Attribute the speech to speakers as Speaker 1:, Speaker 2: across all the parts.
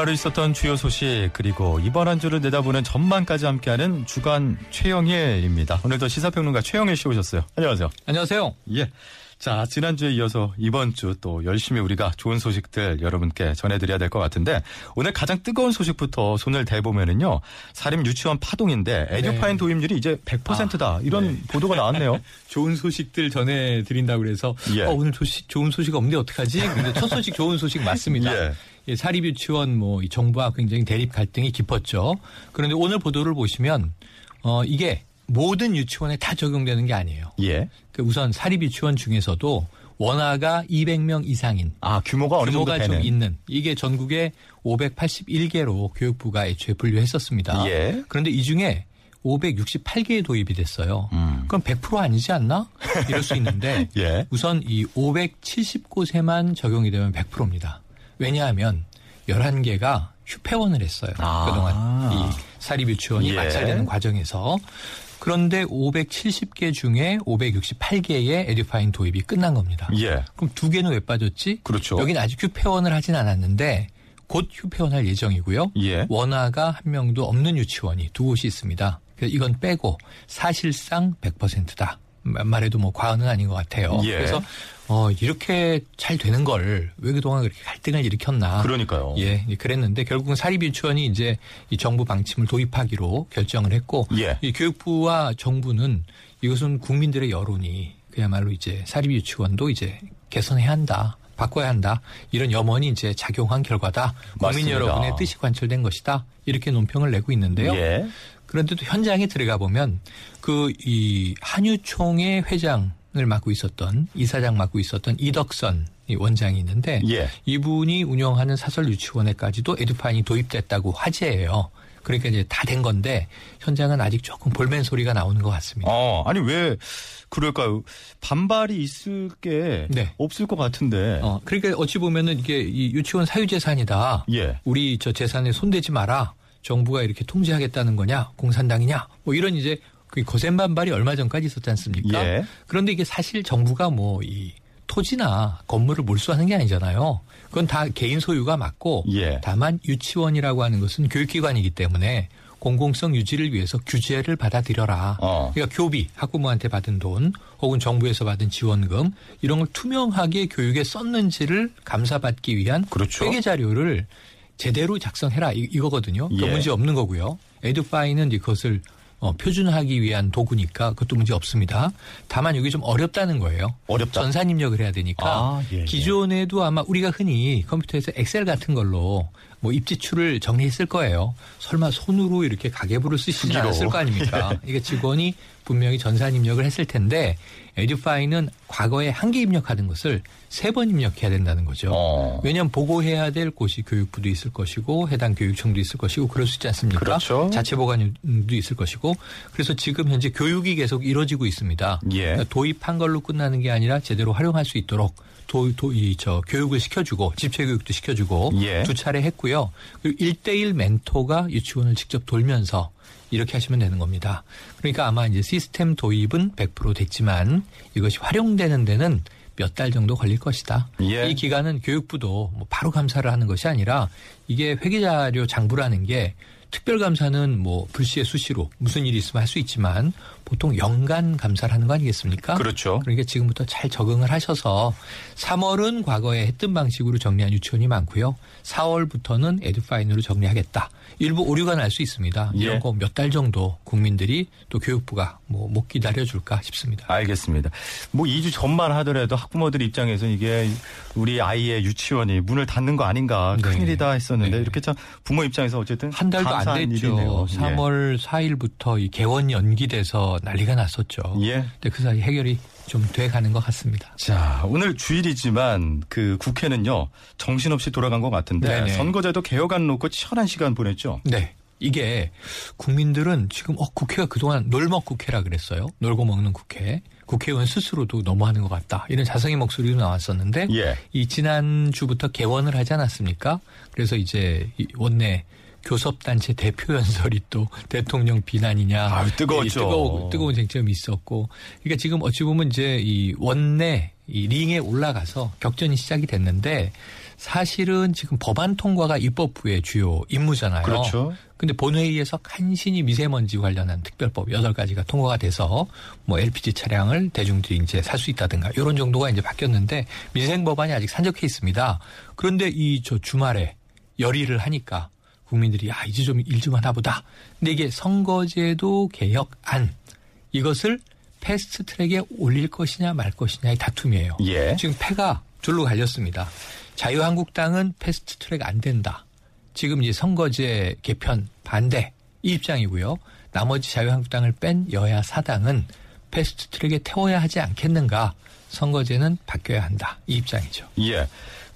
Speaker 1: 하루 있었던 주요 소식 그리고 이번 한 주를 내다보는 전망까지 함께하는 주간 최영일입니다. 오늘도 시사평론가 최영일 씨 오셨어요. 안녕하세요.
Speaker 2: 안녕하세요.
Speaker 1: 예. 자, 지난주에 이어서 이번 주 또 열심히 우리가 좋은 소식들 여러분께 전해드려야 될 것 같은데 오늘 가장 뜨거운 소식부터 손을 대보면은요. 사립 유치원 파동인데 에듀파인 네. 도입률이 이제 100%다. 아, 이런 네. 보도가 나왔네요.
Speaker 2: 좋은 소식들 전해드린다고 그래서 예. 어, 오늘 조시, 좋은 소식 없는데 어떡하지? 근데 첫 소식 좋은 소식 맞습니다. 예. 예, 사립 유치원 뭐 정부와 굉장히 대립 갈등이 깊었죠. 그런데 오늘 보도를 보시면 어, 이게 모든 유치원에 다 적용되는 게 아니에요.
Speaker 1: 예.
Speaker 2: 그 우선 사립 유치원 중에서도 원화가 200명 이상인
Speaker 1: 아 규모가 어느 규모가 정도
Speaker 2: 되는. 좀 있는 이게 전국에 581개로 교육부가 애초에 분류했었습니다.
Speaker 1: 예.
Speaker 2: 그런데 이 중에 568개에 도입이 됐어요. 음. 그럼 100% 아니지 않나? 이럴 수 있는데
Speaker 1: 예.
Speaker 2: 우선 이 570곳에만 적용이 되면 100%입니다. 왜냐하면 11개가 휴폐원을 했어요. 아. 그동안 이 사립 유치원이 예. 마찰되는 과정에서 그런데 570개 중에 568개의 에듀파인 도입이 끝난 겁니다.
Speaker 1: 예.
Speaker 2: 그럼 두 개는 왜 빠졌지?
Speaker 1: 그렇죠.
Speaker 2: 여기는 아직 휴폐원을 하진 않았는데 곧 휴폐원할 예정이고요.
Speaker 1: 예.
Speaker 2: 원화가 한 명도 없는 유치원이 두 곳이 있습니다. 그래서 이건 빼고 사실상 100%다. 말해도 뭐 과언은 아닌 것 같아요.
Speaker 1: 예.
Speaker 2: 그래서 어 이렇게 잘 되는 걸 왜 그동안 그렇게 갈등을 일으켰나?
Speaker 1: 그러니까요.
Speaker 2: 예, 그랬는데 결국은 사립 유치원이 이제 이 정부 방침을 도입하기로 결정을 했고
Speaker 1: 예.
Speaker 2: 이 교육부와 정부는 이것은 국민들의 여론이 그야말로 이제 사립 유치원도 이제 개선해야 한다. 바꿔야 한다. 이런 염원이 이제 작용한 결과다. 국민 맞습니다. 여러분의 뜻이 관철된 것이다. 이렇게 논평을 내고 있는데요.
Speaker 1: 예.
Speaker 2: 그런데도 현장에 들어가 보면 그 이 한유총의 회장 을 맡고 있었던 이사장 맡고 있었던 이덕선 원장이 있는데
Speaker 1: 예.
Speaker 2: 이분이 운영하는 사설 유치원에까지도 에듀파인이 도입됐다고 화제예요. 그러니까 이제 다 된 건데 현장은 아직 조금 볼멘 소리가 나오는 것 같습니다.
Speaker 1: 어, 아니 왜 그럴까요? 반발이 있을 게 네. 없을 것 같은데.
Speaker 2: 어, 그러니까 어찌 보면은 이게 이 유치원 사유재산이다.
Speaker 1: 예.
Speaker 2: 우리 저 재산에 손대지 마라. 정부가 이렇게 통제하겠다는 거냐, 공산당이냐, 뭐 이런 이제 그 거센 반발이 얼마 전까지 있었지 않습니까?
Speaker 1: 예.
Speaker 2: 그런데 이게 사실 정부가 뭐 이 토지나 건물을 몰수하는 게 아니잖아요. 그건 다 개인 소유가 맞고
Speaker 1: 예.
Speaker 2: 다만 유치원이라고 하는 것은 교육기관이기 때문에 공공성 유지를 위해서 규제를 받아들여라.
Speaker 1: 어.
Speaker 2: 그러니까 교비, 학부모한테 받은 돈 혹은 정부에서 받은 지원금 이런 걸 투명하게 교육에 썼는지를 감사받기 위한
Speaker 1: 그렇죠.
Speaker 2: 회계 자료를 제대로 작성해라 이, 거거든요 그
Speaker 1: 예.
Speaker 2: 문제 없는 거고요. 에듀파이는 그것을 어, 표준화하기 위한 도구니까 그것도 문제 없습니다. 다만 여기 좀 어렵다는 거예요.
Speaker 1: 어렵다.
Speaker 2: 전산 입력을 해야 되니까
Speaker 1: 아, 예, 예.
Speaker 2: 기존에도 아마 우리가 흔히 컴퓨터에서 엑셀 같은 걸로 뭐 입지출을 정리했을 거예요. 설마 손으로 이렇게 가계부를 쓰시지 않았을 거 아닙니까? 이게 직원이 분명히 전산 입력을 했을 텐데 에듀파이는 과거에 한 개 입력하던 것을 세 번 입력해야 된다는 거죠.
Speaker 1: 어.
Speaker 2: 왜냐하면 보고해야 될 곳이 교육부도 있을 것이고 해당 교육청도 있을 것이고 그럴 수 있지 않습니까?
Speaker 1: 그렇죠.
Speaker 2: 자체 보관도 있을 것이고 그래서 지금 현재 교육이 계속 이루어지고 있습니다.
Speaker 1: 예.
Speaker 2: 그러니까 도입한 걸로 끝나는 게 아니라 제대로 활용할 수 있도록 도, 도, 이, 저, 교육을 시켜주고, 집체 교육도 시켜주고,
Speaker 1: 예.
Speaker 2: 두 차례 했고요. 그리고 1대1 멘토가 유치원을 직접 돌면서 이렇게 하시면 되는 겁니다. 그러니까 아마 이제 시스템 도입은 100% 됐지만 이것이 활용되는 데는 몇 달 정도 걸릴 것이다.
Speaker 1: 예.
Speaker 2: 이 기간은 교육부도 뭐 바로 감사를 하는 것이 아니라 이게 회계자료 장부라는 게 특별감사는 뭐 불시에 수시로 무슨 일이 있으면 할 수 있지만 보통 연간 감사를 하는 거 아니겠습니까?
Speaker 1: 그렇죠.
Speaker 2: 그러니까 지금부터 잘 적응을 하셔서 3월은 과거에 했던 방식으로 정리한 유치원이 많고요. 4월부터는 에듀파인으로 정리하겠다. 일부 오류가 날 수 있습니다. 이런 예. 거몇 달 정도 국민들이 또 교육부가 뭐 못 기다려 줄까 싶습니다.
Speaker 1: 알겠습니다. 뭐 2주 전만 하더라도 학부모들 입장에서 이게 우리 아이의 유치원이 문을 닫는 거 아닌가 네. 큰일이다 했었는데 네. 이렇게 참 부모 입장에서 어쨌든
Speaker 2: 한 달도 안 됐죠. 일이네요. 3월 예. 4일부터 이 개원 연기돼서 난리가 났었죠.
Speaker 1: 예.
Speaker 2: 근데 그 사이 해결이 좀 돼가는 것 같습니다.
Speaker 1: 자, 오늘 주일이지만 그 국회는요 정신없이 돌아간 것 같은데 네네. 선거제도 개혁 안 놓고 치열한 시간 보냈죠.
Speaker 2: 네. 이게 국민들은 지금 어 국회가 그동안 놀먹 국회라 그랬어요. 놀고 먹는 국회. 국회의원 스스로도 너무하는 것 같다. 이런 자성의 목소리도 나왔었는데
Speaker 1: 예.
Speaker 2: 이 지난 주부터 개원을 하지 않았습니까? 그래서 이제 원내 교섭단체 대표 연설이 또 대통령 비난이냐.
Speaker 1: 아유, 뜨거웠죠.
Speaker 2: 뜨거운, 뜨거운 쟁점이 있었고. 그러니까 지금 어찌 보면 이제 이 원내 이 링에 올라가서 격전이 시작이 됐는데 사실은 지금 법안 통과가 입법부의 주요 임무잖아요.
Speaker 1: 그렇죠.
Speaker 2: 근데 본회의에서 간신히 미세먼지 관련한 특별법 8가지가 통과가 돼서 뭐 LPG 차량을 대중들이 이제 살 수 있다든가 이런 정도가 이제 바뀌었는데 민생 법안이 아직 산적해 있습니다. 그런데 이 저 주말에 열의를 하니까 국민들이 야 이제 좀일좀 하나 보다. 근데 이게 선거제도 개혁안 이것을 패스트 트랙에 올릴 것이냐 말 것이냐의 다툼이에요.
Speaker 1: 예.
Speaker 2: 지금 패가 둘로 갈렸습니다. 자유한국당은 패스트 트랙 안 된다. 지금 이제 선거제 개편 반대 이 입장이고요. 나머지 자유한국당을 뺀 여야 사당은 패스트 트랙에 태워야 하지 않겠는가. 선거제는 바뀌어야 한다. 이 입장이죠.
Speaker 1: 예.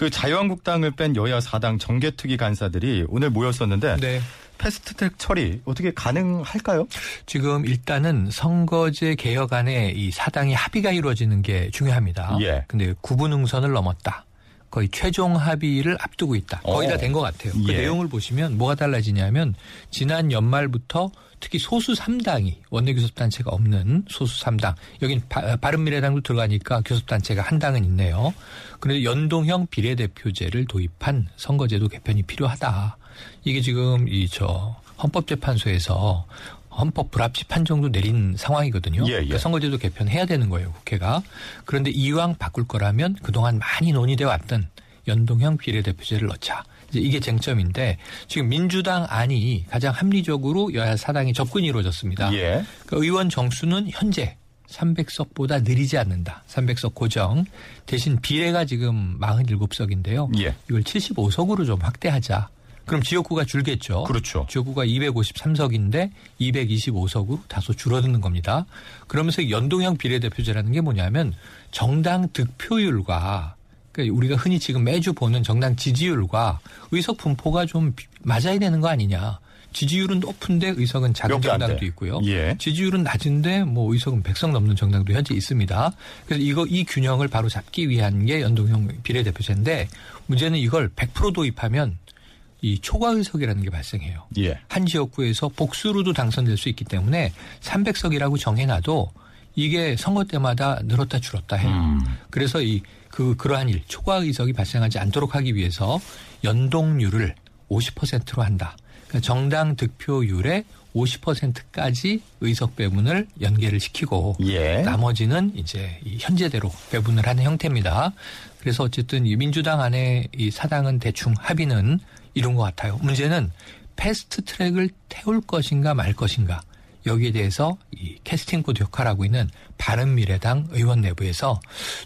Speaker 1: 그 자유한국당을 뺀 여야 사당 정개특위 간사들이 오늘 모였었는데
Speaker 2: 네.
Speaker 1: 패스트트랙 처리 어떻게 가능할까요?
Speaker 2: 지금 일단은 선거제 개혁안에 이 사당이 합의가 이루어지는 게 중요합니다.
Speaker 1: 예.
Speaker 2: 근데 9부 능선을 넘었다. 거의 최종 합의를 앞두고 있다. 거의
Speaker 1: 어.
Speaker 2: 다된 것 같아요. 그
Speaker 1: 예.
Speaker 2: 내용을 보시면 뭐가 달라지냐면 지난 연말부터 특히 소수 3당이 원내교섭단체가 없는 소수 3당 여긴 바, 바른미래당도 들어가니까 교섭단체가 한 당은 있네요. 그런데 연동형 비례대표제를 도입한 선거제도 개편이 필요하다. 이게 지금 이 저 헌법재판소에서 헌법 불합치 판정도 내린 상황이거든요.
Speaker 1: 예, 예.
Speaker 2: 그러니까 선거제도 개편해야 되는 거예요, 국회가. 그런데 이왕 바꿀 거라면 그동안 많이 논의돼 왔던 연동형 비례대표제를 넣자. 이제 이게 쟁점인데 지금 민주당 안이 가장 합리적으로 여야 사당이 접근이 이루어졌습니다.
Speaker 1: 예.
Speaker 2: 그 의원 정수는 현재 300석보다 느리지 않는다. 300석 고정. 대신 비례가 지금 47석인데요.
Speaker 1: 예.
Speaker 2: 이걸 75석으로 좀 확대하자. 그럼 지역구가 줄겠죠.
Speaker 1: 그렇죠.
Speaker 2: 지역구가 253석인데 225석으로 다소 줄어드는 겁니다. 그러면서 연동형 비례대표제라는 게 뭐냐면 정당 득표율과 그러니까 우리가 흔히 지금 매주 보는 정당 지지율과 의석 분포가 좀 비- 맞아야 되는 거 아니냐. 지지율은 높은데 의석은 작은. 정당도 있고요.
Speaker 1: 예.
Speaker 2: 지지율은 낮은데 뭐 의석은 100석 넘는 정당도 현재 있습니다. 그래서 이거 이 균형을 바로 잡기 위한 게 연동형 비례대표제인데 문제는 이걸 100% 도입하면 이 초과 의석이라는 게 발생해요.
Speaker 1: 예.
Speaker 2: 한 지역구에서 복수로도 당선될 수 있기 때문에 300석이라고 정해놔도 이게 선거 때마다 늘었다 줄었다 해요.
Speaker 1: 음.
Speaker 2: 그래서 이 그 그러한 일 초과 의석이 발생하지 않도록 하기 위해서 연동률을 50%로 한다. 그러니까 정당 득표율의 50%까지 의석 배분을 연계를 시키고
Speaker 1: 예.
Speaker 2: 나머지는 이제 이 현재대로 배분을 하는 형태입니다. 그래서 어쨌든 이 민주당 안에 이 사당은 대충 합의는 이룬 것 같아요. 문제는 패스트 트랙을 태울 것인가 말 것인가 여기에 대해서 이 캐스팅 보트 역할을 하고 있는 바른미래당 의원 내부에서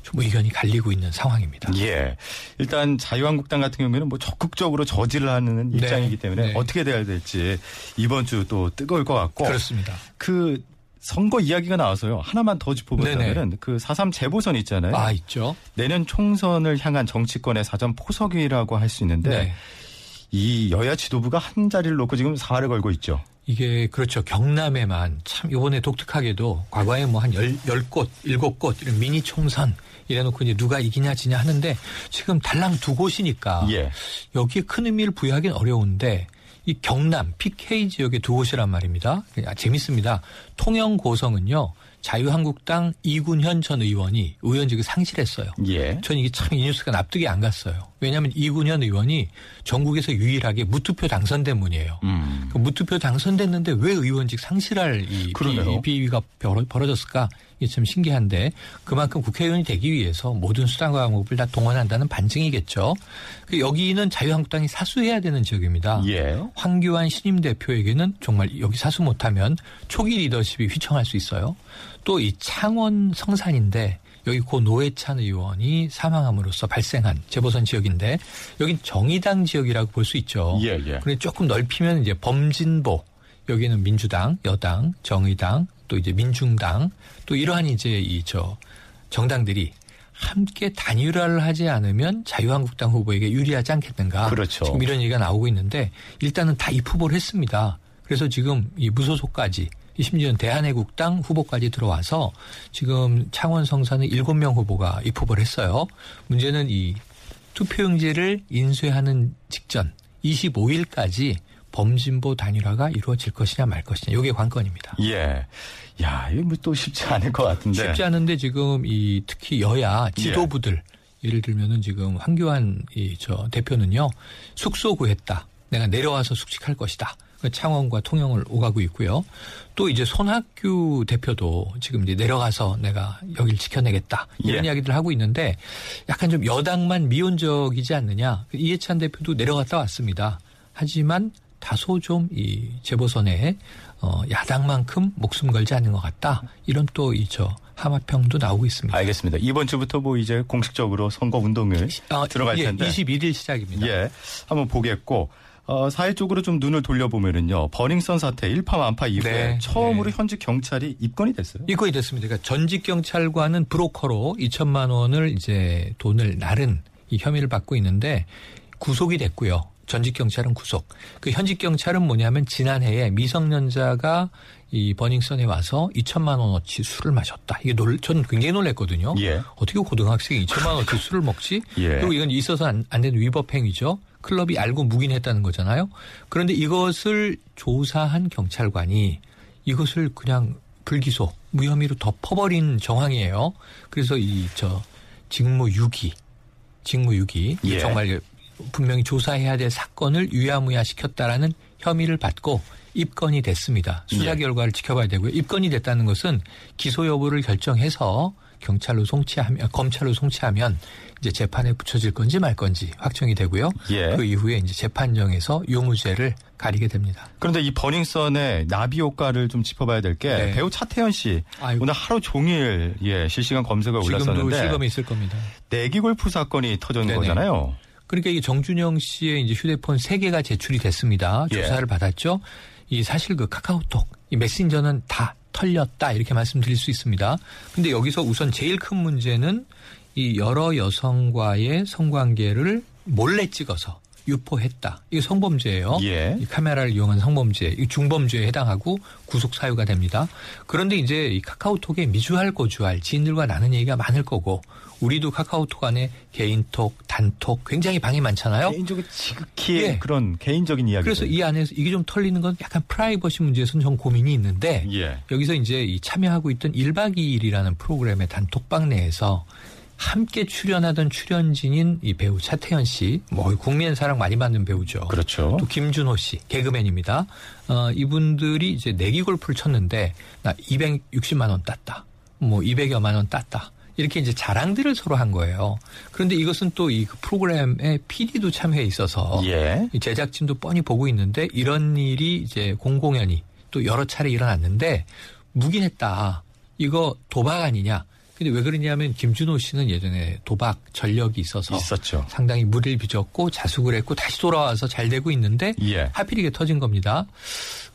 Speaker 2: 좀 의견이 갈리고 있는 상황입니다.
Speaker 1: 예. 일단 자유한국당 같은 경우에는 뭐 적극적으로 저지를 하는
Speaker 2: 네.
Speaker 1: 입장이기 때문에
Speaker 2: 네.
Speaker 1: 어떻게 돼야 될지 이번 주 또 뜨거울 것 같고
Speaker 2: 그렇습니다.
Speaker 1: 그 선거 이야기가 나와서요. 하나만 더 짚어보자면은 그4.3 재보선 있잖아요.
Speaker 2: 아 있죠.
Speaker 1: 내년 총선을 향한 정치권의 사전 포석이라고 할 수 있는데
Speaker 2: 네.
Speaker 1: 이 여야 지도부가 한 자리를 놓고 지금 사활을 걸고 있죠.
Speaker 2: 이게 그렇죠. 경남에만 참 이번에 독특하게도 과거에 뭐한 열, 열 곳, 일곱 곳 이런 미니 총선 이래놓고 이제 누가 이기냐 지냐 하는데 지금 달랑 두 곳이니까
Speaker 1: 예.
Speaker 2: 여기에 큰 의미를 부여하기는 어려운데 이 경남 PK 지역의 두 곳이란 말입니다. 아, 재밌습니다. 통영 고성은요. 자유한국당 이군현 전 의원이 의원직을 상실했어요.
Speaker 1: 예.
Speaker 2: 전 이게 참 이 뉴스가 납득이 안 갔어요. 왜냐하면 이군현 의원이 전국에서 유일하게 무투표 당선된 분이에요.
Speaker 1: 음.
Speaker 2: 그 무투표 당선됐는데 왜 의원직 상실할 이. 비, 비위가 벌어- 벌어졌을까? 이게 참 신기한데 그만큼 국회의원이 되기 위해서 모든 수단과 방법을 다 동원한다는 반증이겠죠. 그 여기는 자유한국당이 사수해야 되는 지역입니다.
Speaker 1: 예.
Speaker 2: 황교안 신임 대표에게는 정말 여기 사수 못하면 초기 리더십이 휘청할 수 있어요. 또 이 창원 성산인데 여기 고 노회찬 의원이 사망함으로써 발생한 재보선 지역인데 여긴 정의당 지역이라고 볼 수 있죠.
Speaker 1: 예, 예.
Speaker 2: 그런데 조금 넓히면 이제 범진보 여기는 민주당, 여당, 정의당, 또 이제 민중당 또 이러한 이제 이 저 정당들이 함께 단일화를 하지 않으면 자유한국당 후보에게 유리하지 않겠는가.
Speaker 1: 그렇죠.
Speaker 2: 지금 이런 얘기가 나오고 있는데 일단은 다 입후보를 했습니다. 그래서 지금 이 무소속까지 심지어는 대한애국당 후보까지 들어와서 지금 창원 성산의 7명 후보가 입후보를 했어요. 문제는 이 투표용지를 인쇄하는 직전 25일까지 범진보 단일화가 이루어질 것이냐 말 것이냐 이게 관건입니다.
Speaker 1: 예. 야, 이거 뭐 또 쉽지 않을 것 같은데.
Speaker 2: 쉽지 않은데 지금 이 특히 여야 지도부들 예 를 들면은 지금 황교안 이 저 대표는요 숙소 구했다. 내가 내려와서 숙식할 것이다. 그 창원과 통영을 오가고 있고요. 또 이제 손학규 대표도 지금 이제 내려가서 내가 여길 지켜내겠다 이런
Speaker 1: 예.
Speaker 2: 이야기들 하고 있는데 약간 좀 여당만 미온적이지 않느냐. 이해찬 대표도 내려갔다 왔습니다. 하지만 다소 좀 이 재보선에 어 야당만큼 목숨 걸지 않는 것 같다. 이런 또 이저 하마평도 나오고 있습니다.
Speaker 1: 알겠습니다. 이번 주부터 뭐 이제 공식적으로 선거 운동을
Speaker 2: 아,
Speaker 1: 들어갈
Speaker 2: 예,
Speaker 1: 텐데.
Speaker 2: 21일 시작입니다.
Speaker 1: 예. 한번 보겠고. 어, 사회 쪽으로 좀 눈을 돌려보면은요. 버닝썬 사태 일파만파 이후에
Speaker 2: 네,
Speaker 1: 처음으로
Speaker 2: 네.
Speaker 1: 현직 경찰이 입건이 됐어요.
Speaker 2: 입건이 됐습니다. 그러니까 전직 경찰관은 브로커로 2천만 원을 이제 돈을 나른 이 혐의를 받고 있는데 구속이 됐고요. 전직 경찰은 구속. 그 현직 경찰은 뭐냐면 지난해에 미성년자가 이 버닝썬에 와서 2천만 원어치 술을 마셨다. 이게 놀, 전 굉장히 놀랐거든요.
Speaker 1: 예.
Speaker 2: 어떻게 고등학생이 2천만 원어치 술을 먹지?
Speaker 1: 예.
Speaker 2: 그리고 이건 있어서 안, 안 되는 위법 행위죠. 클럽이 알고 묵인했다는 거잖아요. 그런데 이것을 조사한 경찰관이 이것을 그냥 불기소 무혐의로 덮어버린 정황이에요. 그래서 이 저 직무유기, 직무유기
Speaker 1: 예.
Speaker 2: 정말 분명히 조사해야 될 사건을 유야무야 시켰다라는 혐의를 받고 입건이 됐습니다. 수사
Speaker 1: 예.
Speaker 2: 결과를 지켜봐야 되고요. 입건이 됐다는 것은 기소 여부를 결정해서 경찰로 송치하면 검찰로 송치하면 이제 재판에 붙여질 건지 말 건지 확정이 되고요.
Speaker 1: 예.
Speaker 2: 그 이후에 이제 재판정에서 유무죄를 가리게 됩니다.
Speaker 1: 그런데 이 버닝썬의 나비 효과를 좀 짚어봐야 될게
Speaker 2: 네.
Speaker 1: 배우 차태현 씨
Speaker 2: 아이고.
Speaker 1: 오늘 하루 종일 예 실시간 검색어
Speaker 2: 지금도
Speaker 1: 올랐었는데
Speaker 2: 실검에 있을 겁니다.
Speaker 1: 내기 골프 사건이 터진
Speaker 2: 네네.
Speaker 1: 거잖아요.
Speaker 2: 그러니까 이 정준영 씨의 이제 휴대폰 세 개가 제출이 됐습니다.
Speaker 1: 예.
Speaker 2: 조사를 받았죠. 이 사실 그 카카오톡, 이 메신저는 다 털렸다 이렇게 말씀드릴 수 있습니다. 근데 여기서 우선 제일 큰 문제는 이 여러 여성과의 성관계를 몰래 찍어서 유포했다. 이게 성범죄예요.
Speaker 1: 예.
Speaker 2: 이 카메라를 이용한 성범죄, 이 중범죄에 해당하고 구속 사유가 됩니다. 그런데 이제 이 카카오톡에 미주할 고주할 지인들과 나눈 얘기가 많을 거고 우리도 카카오톡 안에 개인톡, 단톡 굉장히 방이 많잖아요.
Speaker 1: 개인적으로 지극히
Speaker 2: 예.
Speaker 1: 그런 개인적인 이야기.
Speaker 2: 그래서 이 안에서 이게 좀 털리는 건 약간 프라이버시 문제에서는 좀 고민이 있는데
Speaker 1: 예.
Speaker 2: 여기서 이제 이 참여하고 있던 1박 2일이라는 프로그램의 단톡방 내에서 함께 출연하던 출연진인 이 배우 차태현 씨, 뭐 국민 사랑 많이 받는 배우죠.
Speaker 1: 그렇죠.
Speaker 2: 또 김준호 씨, 개그맨입니다. 어, 이분들이 이제 내기 골프를 쳤는데 나 260만 원 땄다. 뭐 200여만 원 땄다. 이렇게 이제 자랑들을 서로 한 거예요. 그런데 이것은 또 이 프로그램에 PD도 참여해 있어서
Speaker 1: 예.
Speaker 2: 이 제작진도 뻔히 보고 있는데 이런 일이 이제 공공연히 또 여러 차례 일어났는데 묵인했다. 이거 도박 아니냐. 근데 왜 그러냐면 김준호 씨는 예전에 도박 전력이 있어서
Speaker 1: 있었죠.
Speaker 2: 상당히 물을 빚었고 자숙을 했고 다시 돌아와서 잘 되고 있는데
Speaker 1: 예.
Speaker 2: 하필 이게 터진 겁니다.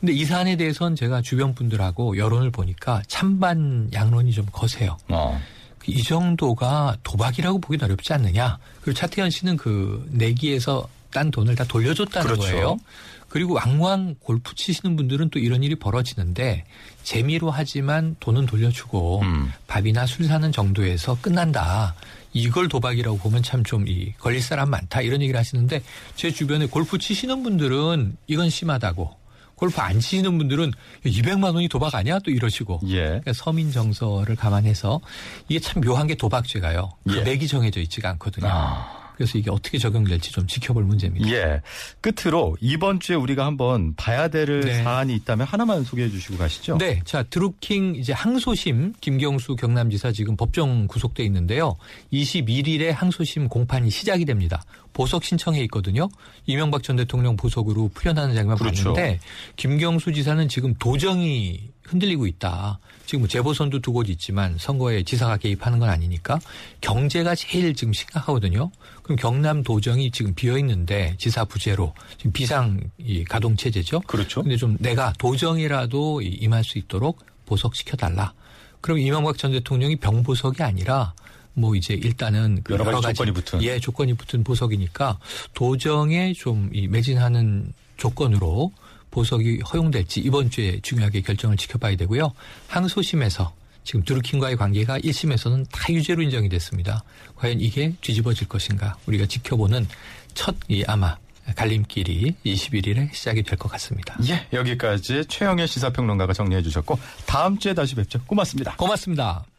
Speaker 2: 근데 이 사안에 대해서는 제가 주변 분들하고 여론을 보니까 찬반 양론이 좀 거세요.
Speaker 1: 어.
Speaker 2: 이 정도가 도박이라고 보기는 어렵지 않느냐. 그리고 차태현 씨는 그 내기에서 딴 돈을 다 돌려줬다는
Speaker 1: 그렇죠.
Speaker 2: 거예요. 그리고 왕왕 골프 치시는 분들은 또 이런 일이 벌어지는데 재미로 하지만 돈은 돌려주고
Speaker 1: 음.
Speaker 2: 밥이나 술 사는 정도에서 끝난다. 이걸 도박이라고 보면 참 좀 이 걸릴 사람 많다 이런 얘기를 하시는데 제 주변에 골프 치시는 분들은 이건 심하다고 골프 안 치시는 분들은 200만 원이 도박 아니야 또 이러시고
Speaker 1: 예.
Speaker 2: 그러니까 서민 정서를 감안해서 이게 참 묘한 게 도박죄가요. 그
Speaker 1: 예.
Speaker 2: 맥이 정해져 있지가 않거든요.
Speaker 1: 아.
Speaker 2: 그래서 이게 어떻게 적용될지 좀 지켜볼 문제입니다.
Speaker 1: 예. 끝으로 이번 주에 우리가 한번 봐야 될
Speaker 2: 네.
Speaker 1: 사안이 있다면 하나만 소개해 주시고 가시죠.
Speaker 2: 네, 자 드루킹 이제 항소심 김경수 경남지사 지금 법정 구속돼 있는데요. 21일에 항소심 공판이 시작이 됩니다. 보석 신청해 있거든요. 이명박 전 대통령 보석으로 풀려나는 장면
Speaker 1: 그렇죠.
Speaker 2: 봤는데 김경수 지사는 지금 도정이 흔들리고 있다. 지금 뭐 재보선도 두 곳 있지만 선거에 지사가 개입하는 건 아니니까 경제가 제일 지금 심각하거든요. 그럼 경남 도정이 지금 비어 있는데 지사 부재로 지금 비상 이 가동 체제죠.
Speaker 1: 그렇죠.
Speaker 2: 근데 좀 내가 도정이라도 이- 임할 수 있도록 보석시켜 달라. 그럼 이명박 전 대통령이 병보석이 아니라 뭐 이제 일단은 그
Speaker 1: 여러 가지 조건이 붙은.
Speaker 2: 예 조건이 붙은 보석이니까 도정에 좀이 매진하는 조건으로 보석이 허용될지 이번 주에 중요하게 결정을 지켜봐야 되고요. 항소심에서 지금 드루킹과의 관계가 1심에서는 다 유죄로 인정이 됐습니다. 과연 이게 뒤집어질 것인가 우리가 지켜보는 첫 이 아마 갈림길이 21일에 시작이 될 것 같습니다.
Speaker 1: 예. 여기까지 최영애 시사평론가가 정리해 주셨고 다음 주에 다시 뵙죠. 고맙습니다.
Speaker 2: 고맙습니다.